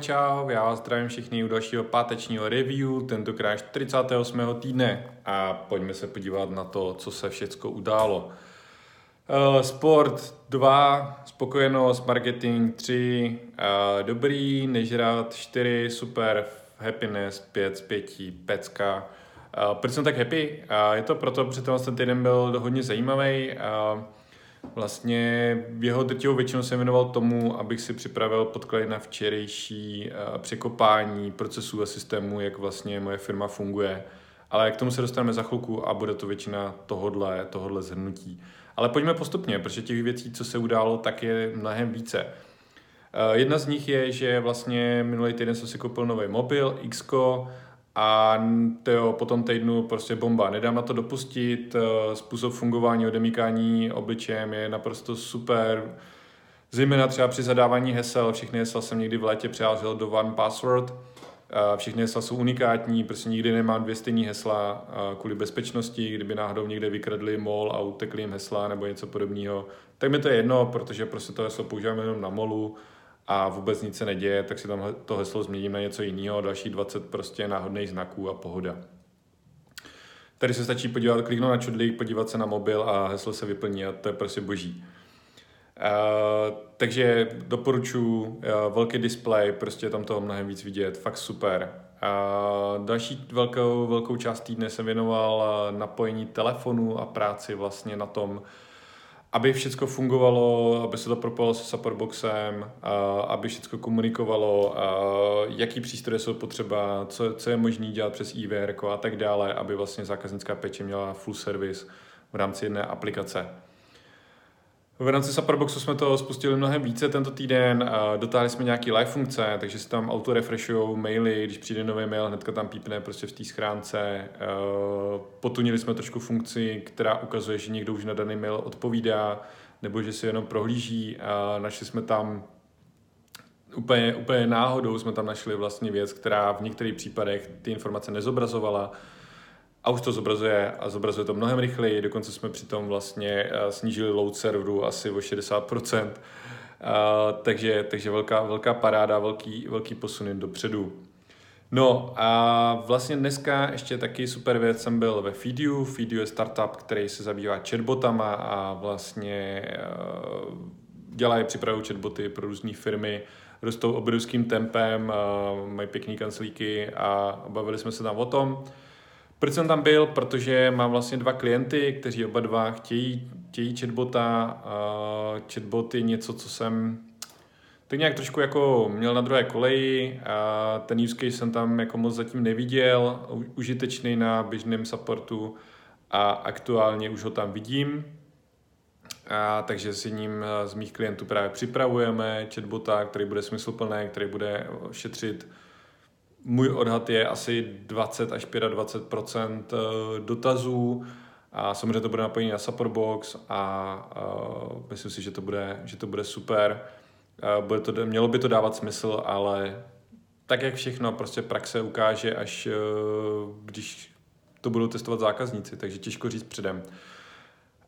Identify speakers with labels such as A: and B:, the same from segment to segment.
A: Čau, já vás zdravím všichni u dalšího pátečního review, tentokrát 48. týdne a pojďme se podívat na to, co se všecko událo. Uh, sport 2, spokojenost, marketing 3, uh, dobrý, nežrat 4, super, happiness 5 z 5, pecka. Uh, proč jsem tak happy? Je to proto, protože ten týden byl hodně zajímavý. Vlastně jeho drtivou většinu jsem věnoval tomu, abych si připravil podklady na včerejší uh, překopání procesů a systémů, jak vlastně moje firma funguje. Ale k tomu se dostaneme za chvilku a bude to většina tohodle, tohodle zhrnutí. Ale pojďme postupně, protože těch věcí, co se událo, tak je mnohem více. Uh, jedna z nich je, že vlastně minulý týden jsem si koupil nový mobil, Xko, a to po tom týdnu prostě bomba. Nedám na to dopustit, eh, způsob fungování, odemíkání obličejem je naprosto super. Zejména třeba při zadávání hesel, všechny hesla jsem někdy v létě přiházel do One Password. Eh, všechny hesla jsou unikátní, prostě nikdy nemám dvě stejné hesla eh, kvůli bezpečnosti, kdyby náhodou někde vykradli mol a utekli jim hesla nebo něco podobného. Tak mi to je jedno, protože prostě to heslo používám jenom na molu a vůbec nic se neděje, tak si tam to heslo změním na něco jiného, další 20 prostě náhodných znaků a pohoda. Tady se stačí podívat, kliknout na čudlík, podívat se na mobil a heslo se vyplní a to je prostě boží. Uh, takže doporučuji uh, velký display, prostě je tam toho mnohem víc vidět, fakt super. Uh, další velkou, velkou část týdne jsem věnoval napojení telefonu a práci vlastně na tom, aby všechno fungovalo, aby se to propalo se supportboxem, aby všechno komunikovalo, jaký přístroje jsou potřeba, co, co je možné dělat přes IVR a tak dále, aby vlastně zákaznická péče měla full service v rámci jedné aplikace. V rámci Supperboxu jsme to spustili mnohem více tento týden, dotáhli jsme nějaký live funkce, takže se tam auto refreshují maily, když přijde nový mail, hnedka tam pípne prostě v té schránce. Potunili jsme trošku funkci, která ukazuje, že někdo už na daný mail odpovídá, nebo že si jenom prohlíží. Našli jsme tam úplně, úplně náhodou jsme tam našli vlastně věc, která v některých případech ty informace nezobrazovala, a už to zobrazuje a zobrazuje to mnohem rychleji, dokonce jsme přitom vlastně eh, snížili load serveru asi o 60%, uh, eh, takže, takže velká, velká paráda, velký, velký posun dopředu. No a vlastně dneska ještě taky super věc jsem byl ve Feedu. Feedu je startup, který se zabývá chatbotama a vlastně uh, dělají, připravují chatboty pro různé firmy, rostou obrovským tempem, uh, mají pěkné kancelíky a bavili jsme se tam o tom. Proč jsem tam byl? Protože mám vlastně dva klienty, kteří oba dva chtějí, chtějí chatbota. Uh, chatbot je něco, co jsem tak nějak trošku jako měl na druhé koleji. A ten use case jsem tam jako moc zatím neviděl, užitečný na běžném supportu a aktuálně už ho tam vidím. A takže si ním z mých klientů právě připravujeme chatbota, který bude smysluplný, který bude šetřit můj odhad je asi 20 až 25 eh, dotazů a samozřejmě to bude napojení na Supportbox a uh, myslím si, že to bude, že to bude super. Uh, bude to, mělo by to dávat smysl, ale tak jak všechno, prostě praxe ukáže, až když to budou testovat zákazníci, takže těžko říct předem.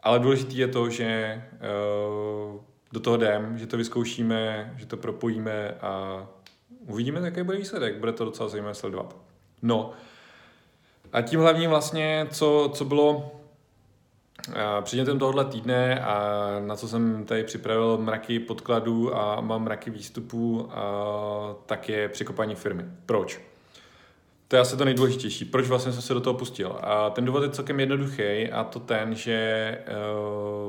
A: Ale důležité je to, že do toho jdem, že to vyzkoušíme, že to propojíme a uvidíme, jaký bude výsledek. Bude to docela zajímavé sledovat. No, a tím hlavním vlastně, co, co bylo předmětem tohohle týdne a na co jsem tady připravil mraky podkladů a mám mraky výstupů, a, tak je překopání firmy. Proč? To je asi to nejdůležitější. Proč vlastně jsem se do toho pustil? A ten důvod je celkem jednoduchý a to ten, že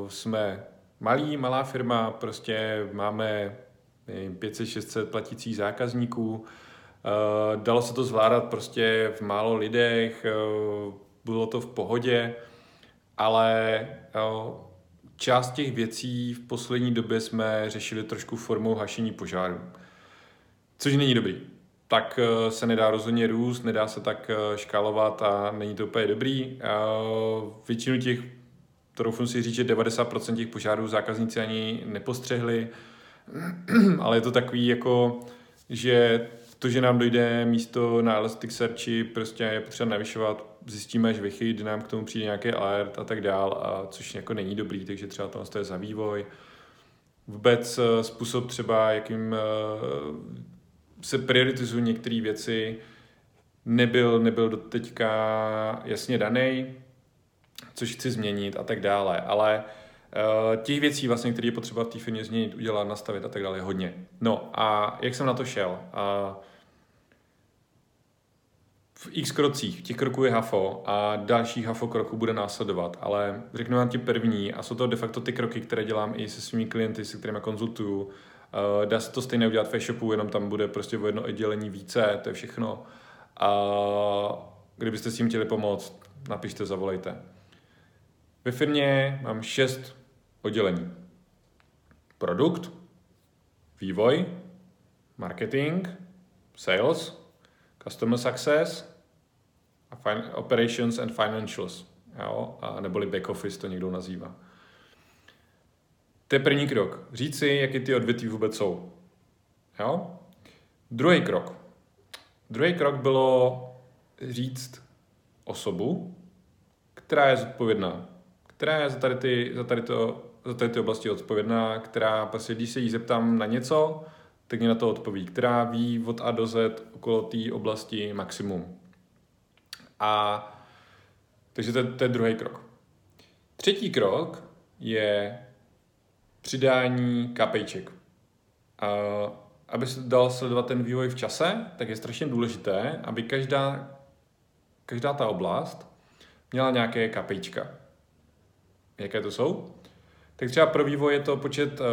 A: uh, jsme malý, malá firma, prostě máme 500-600 platících zákazníků. Eh, dalo se to zvládat prostě v málo lidech, eh, bylo to v pohodě, ale eh, část těch věcí v poslední době jsme řešili trošku formou hašení požáru. Což není dobrý. Tak se nedá rozhodně růst, nedá se tak škálovat a není to úplně dobrý. Většinu těch, troufnu si říct, že 90% těch požárů zákazníci ani nepostřehli, ale je to takový jako, že to, že nám dojde místo na Elasticsearchi, prostě je potřeba navyšovat, zjistíme, že vychyt, kdy nám k tomu přijde nějaký alert a tak dál, a což jako není dobrý, takže třeba to je za vývoj. Vůbec eh, způsob třeba, jakým eh, se prioritizují některé věci, nebyl, nebyl do teďka jasně daný, což chci změnit a tak dále, ale uh, těch věcí vlastně, které je potřeba v té firmě změnit, udělat, nastavit a tak dále, hodně. No a jak jsem na to šel? Uh, v x krocích, těch kroků je hafo a dalších hafo kroků bude následovat, ale řeknu vám ti první a jsou to de facto ty kroky, které dělám i se svými klienty, se kterými konzultuju. Uh, dá se to stejně udělat v e-shopu, jenom tam bude prostě o jedno oddělení více, to je všechno. A kdybyste s tím chtěli pomoct, napište, zavolejte. Ve firmě mám šest oddělení. Produkt, vývoj, marketing, sales, customer success a operations and financials. Jo? A neboli back office to někdo nazývá. To je první krok. Říct si, jaký ty odvětví vůbec jsou. Jo? Druhý krok. Druhý krok bylo říct osobu, která je zodpovědná. Která je za tady ty, za tady to, za ty oblasti odpovědná, která prostě, když se jí zeptám na něco, tak mě na to odpoví, která ví od A do Z okolo té oblasti maximum. A takže to, to je druhý krok. Třetí krok je přidání kapejček. A aby se dal sledovat ten vývoj v čase, tak je strašně důležité, aby každá, každá ta oblast měla nějaké kapejčka. Jaké to jsou? Tak třeba pro vývoj je to počet uh,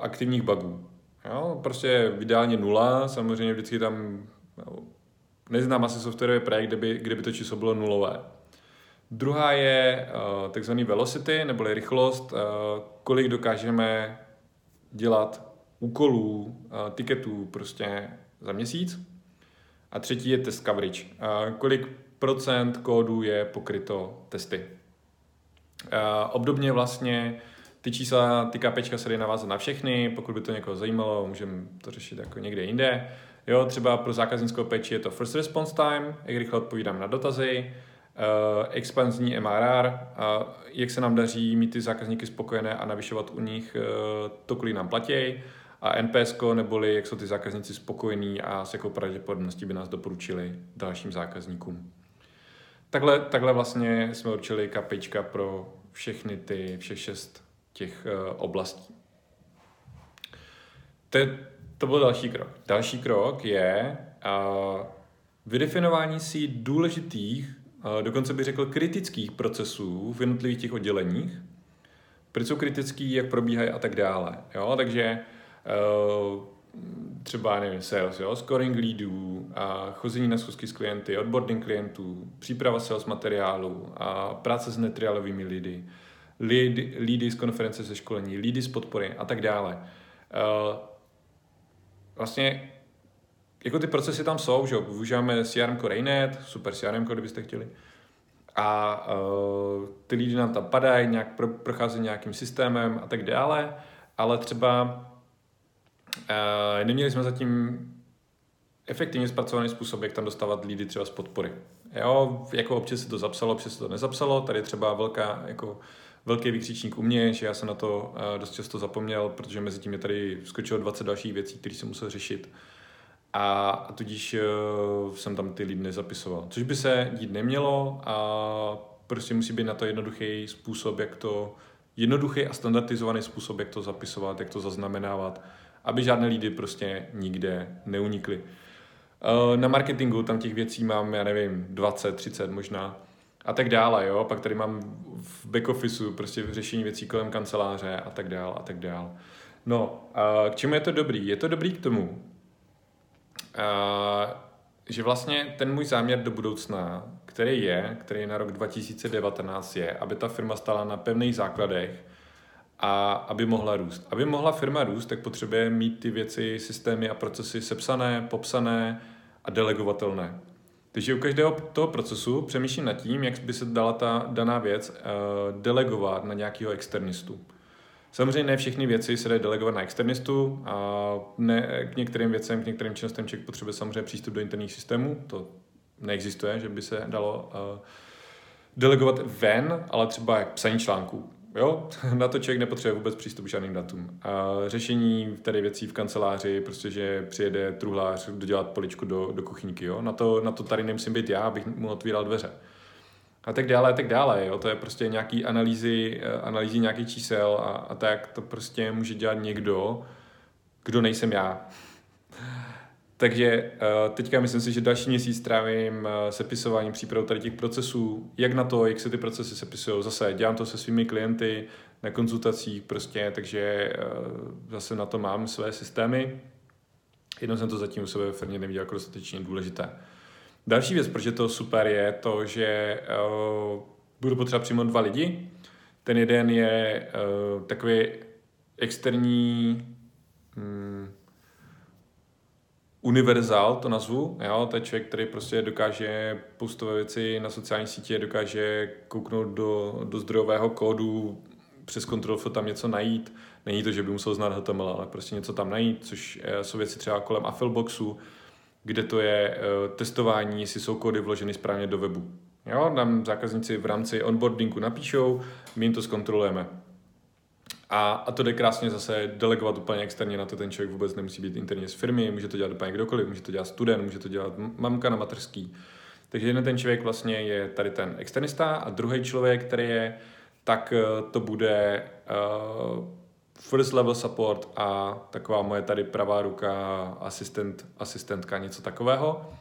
A: aktivních bugů. Jo? Prostě ideálně nula, samozřejmě vždycky tam, no, neznám asi softwarový projekt, kde by, kde by to číslo bylo nulové. Druhá je uh, takzvaný velocity, neboli rychlost, uh, kolik dokážeme dělat úkolů, uh, tiketů prostě za měsíc. A třetí je test coverage. Uh, kolik procent kódu je pokryto testy. Uh, obdobně vlastně ty čísla, ty KPčka se dají navázat na všechny, pokud by to někoho zajímalo, můžeme to řešit jako někde jinde. Jo, třeba pro zákaznickou péči je to first response time, jak rychle odpovídám na dotazy, uh, expanzní MRR, uh, jak se nám daří mít ty zákazníky spokojené a navyšovat u nich uh, to, kolik nám platí, a NPS, neboli jak jsou ty zákazníci spokojení a s jakou pravděpodobností by nás doporučili dalším zákazníkům. Takhle, takhle vlastně jsme určili kapička pro všechny ty, všech šest těch uh, oblastí. To, to byl další krok. Další krok je uh, vydefinování si důležitých, uh, dokonce bych řekl kritických procesů v jednotlivých těch odděleních, proč jsou kritický, jak probíhají a tak dále. Jo? Takže uh, třeba, nevím, sales, jo, scoring leadů, a chození na schůzky s klienty, onboarding klientů, příprava sales materiálu a práce s netrialovými lidi, lídy z konference ze školení, lídy z podpory a tak dále. Uh, vlastně jako ty procesy tam jsou, že využíváme CRM Raynet, super CRM, kdybyste chtěli. A uh, ty lidi nám tam padají, nějak pro, procházejí nějakým systémem a tak dále, ale třeba uh, neměli jsme zatím efektivně zpracovaný způsob, jak tam dostávat lídy třeba z podpory. Jo, jako občas se to zapsalo, občas se to nezapsalo, tady třeba velká jako velký vykřičník u mě, že já jsem na to uh, dost často zapomněl, protože mezi tím je tady skočilo 20 dalších věcí, které jsem musel řešit. A, tudíž uh, jsem tam ty lidi nezapisoval. Což by se dít nemělo a prostě musí být na to jednoduchý způsob, jak to, jednoduchý a standardizovaný způsob, jak to zapisovat, jak to zaznamenávat, aby žádné lídy prostě nikde neunikly. Uh, na marketingu tam těch věcí mám, já nevím, 20, 30 možná a tak dále, jo. Pak tady mám v back officeu prostě řešení věcí kolem kanceláře a tak dále a tak dále. No, a k čemu je to dobrý? Je to dobrý k tomu, a, že vlastně ten můj záměr do budoucna, který je, který je na rok 2019, je, aby ta firma stala na pevných základech a aby mohla růst. Aby mohla firma růst, tak potřebuje mít ty věci, systémy a procesy sepsané, popsané a delegovatelné. Takže u každého toho procesu přemýšlím nad tím, jak by se dala ta daná věc uh, delegovat na nějakého externistu. Samozřejmě ne všechny věci se dají delegovat na externistu a ne, k některým věcem, k některým činnostem člověk potřebuje samozřejmě přístup do interních systémů. To neexistuje, že by se dalo uh, delegovat ven, ale třeba psaní článků. Jo, na to člověk nepotřebuje vůbec přístup k žádným datům. A řešení tady věcí v kanceláři, prostě, že přijede truhlář dodělat poličku do, do kuchyňky, jo. Na to, na to tady nemusím být já, abych mu otvíral dveře. A tak dále, a tak dále, jo. To je prostě nějaký analýzy, eh, analýzy nějakých čísel a, a tak to prostě může dělat někdo, kdo nejsem já. Takže eh, teďka myslím si, že další měsíc trávím eh, sepisováním přípravou tady těch procesů, jak na to, jak se ty procesy sepisují. Zase dělám to se svými klienty na konzultacích prostě, takže eh, zase na to mám své systémy. Jenom jsem to zatím u sebe firmě neviděl jako dostatečně důležité. Další věc, proč je to super, je to, že budu potřebovat přímo dva lidi. Ten jeden je takový externí um, univerzál, to nazvu, jo, to je člověk, který prostě dokáže postovat věci na sociální sítě, dokáže kouknout do, do zdrojového kódu, přes kontrol tam něco najít. Není to, že by musel znát HTML, ale prostě něco tam najít, což eh, jsou věci třeba kolem Affilboxu, kde to je uh, testování, jestli jsou kódy vloženy správně do webu. Jo, nám zákazníci v rámci onboardingu napíšou, my jim to zkontrolujeme. A, a to jde krásně zase delegovat úplně externě na to, ten člověk vůbec nemusí být interně z firmy, může to dělat úplně kdokoliv, může to dělat student, může to dělat mamka na materský. Takže jeden ten člověk vlastně je tady ten externista a druhý člověk, který je, tak eh, to bude uh, first level support a taková moje tady pravá ruka, asistent, asistentka, něco takového.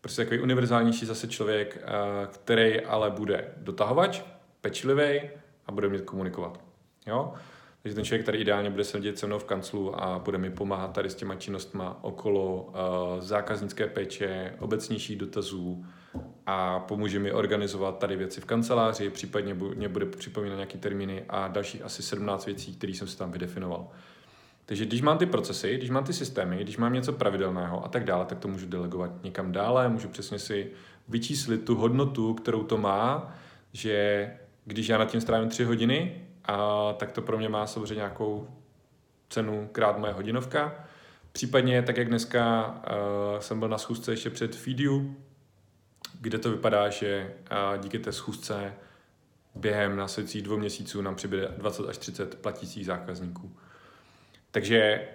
A: Prostě takový univerzálnější zase člověk, uh, který ale bude dotahovač, pečlivý a bude mít komunikovat. Jo? Takže ten člověk, který ideálně bude sedět se mnou v kanclu a bude mi pomáhat tady s těma činnostma okolo uh, zákaznické péče, obecnějších dotazů a pomůže mi organizovat tady věci v kanceláři, případně mě bude připomínat nějaký termíny a dalších asi 17 věcí, které jsem si tam vydefinoval. Takže když mám ty procesy, když mám ty systémy, když mám něco pravidelného a tak dále, tak to můžu delegovat někam dále, můžu přesně si vyčíslit tu hodnotu, kterou to má, že když já nad tím strávím tři hodiny, a tak to pro mě má samozřejmě nějakou cenu krát moje hodinovka. Případně, tak jak dneska uh, jsem byl na schůzce ještě před Feedu, kde to vypadá, že uh, díky té schůzce během následujících dvou měsíců nám přibude 20 až 30 platících zákazníků. Takže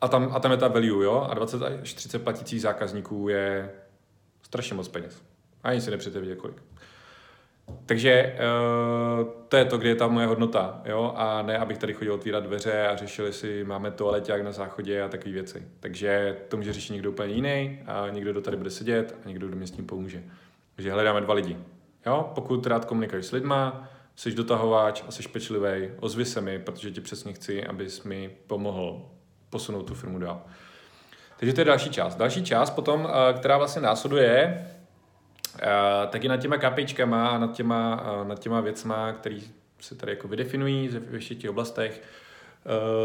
A: a tam, a tam je ta value, jo? A 20 až 30 platících zákazníků je strašně moc peněz. Ani si nepřijete vidět kolik. Takže uh, to je to, kde je ta moje hodnota, jo, a ne, abych tady chodil otvírat dveře a řešil, jestli máme toaleťák na záchodě a takové věci. Takže to může řešit někdo úplně jiný a někdo, kdo tady bude sedět a někdo, kdo mi s tím pomůže. Takže hledáme dva lidi. Jo, pokud rád komunikuješ s lidma, jsi dotahováč a jsi pečlivý, ozvi se mi, protože ti přesně chci, abys mi pomohl posunout tu firmu dál. Takže to je další část. Další část potom, eh, která vlastně následuje, taky nad těma kapičkama a nad těma, uh, nad těma věcma, které se tady jako vydefinují ve všech těch oblastech,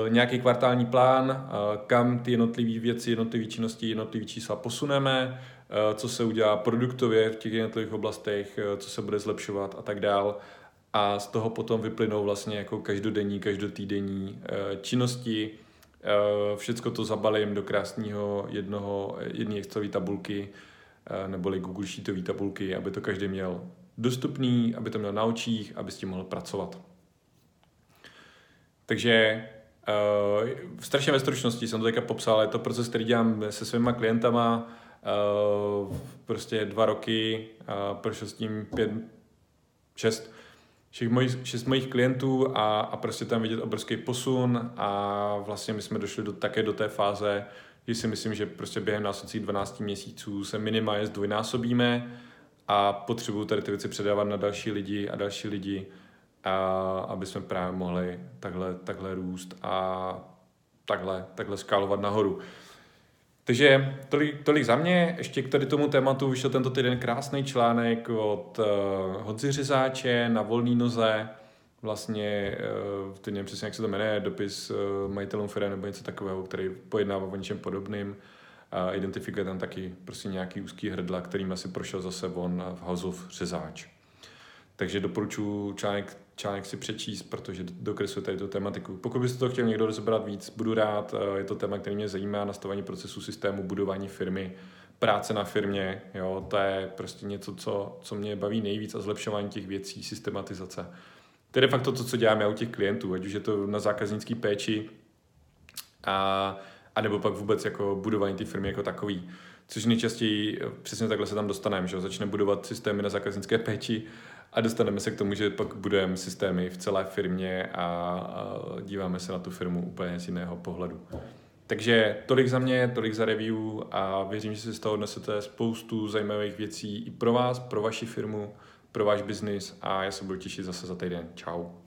A: uh, nějaký kvartální plán, uh, kam ty jednotlivé věci, jednotlivé činnosti, jednotlivé čísla posuneme, uh, co se udělá produktově v těch jednotlivých oblastech, co se bude zlepšovat a tak dál. A z toho potom vyplynou vlastně jako každodenní, každotýdenní činnosti, všecko to zabalím do krásného jednoho, jedné Excelové tabulky, Eh, neboli Google Sheetové tabulky, aby to každý měl dostupný, aby to měl na očích, aby s tím mohl pracovat. Takže uh, strašně ve stručnosti jsem to teďka popsal, je to proces, který dělám se svýma klientama, uh, prostě dva roky, uh, prošel s tím pět, šest, všech mojich, šest mojich klientů a, a prostě tam vidět obrovský posun a vlastně my jsme došli do, také do té fáze, že si myslím, že prostě během následujících 12 měsíců se minimálně zdvojnásobíme a potřebuju tady ty věci předávat na další lidi a další lidi, a aby jsme právě mohli takhle, takhle růst a takhle, takhle skálovat nahoru. Takže tolik, tolik za mě. Ještě k tady tomu tématu vyšel tento týden krásný článek od uh, Hodzi Řezáče na volný noze, vlastně, uh, teď nevím přesně, jak se to jmenuje, dopis uh, majitelům firmy nebo něco takového, který pojednává o něčem podobným a identifikuje tam taky prostě nějaký úzký hrdla, kterým asi prošel zase on v of Řezáč. Takže doporučuji článek, článek si přečíst, protože dokresluje tady tu tematiku. Pokud byste to chtěl někdo rozebrat víc, budu rád. Je to téma, který mě zajímá, nastavení procesu systému, budování firmy, práce na firmě. Jo, to je prostě něco, co, co mě baví nejvíc a zlepšování těch věcí, systematizace. To je de facto to, co děláme u těch klientů, ať už je to na zákaznický péči a, a nebo pak vůbec jako budování té firmy jako takový. Což nejčastěji přesně takhle se tam dostaneme, že začne budovat systémy na zákaznické péči a dostaneme se k tomu, že pak budujeme systémy v celé firmě a, a díváme se na tu firmu úplně z jiného pohledu. Takže tolik za mě, tolik za review a věřím, že si z toho odnesete spoustu zajímavých věcí i pro vás, pro vaši firmu, pro váš biznis a já se budu těšit zase za týden. Ciao.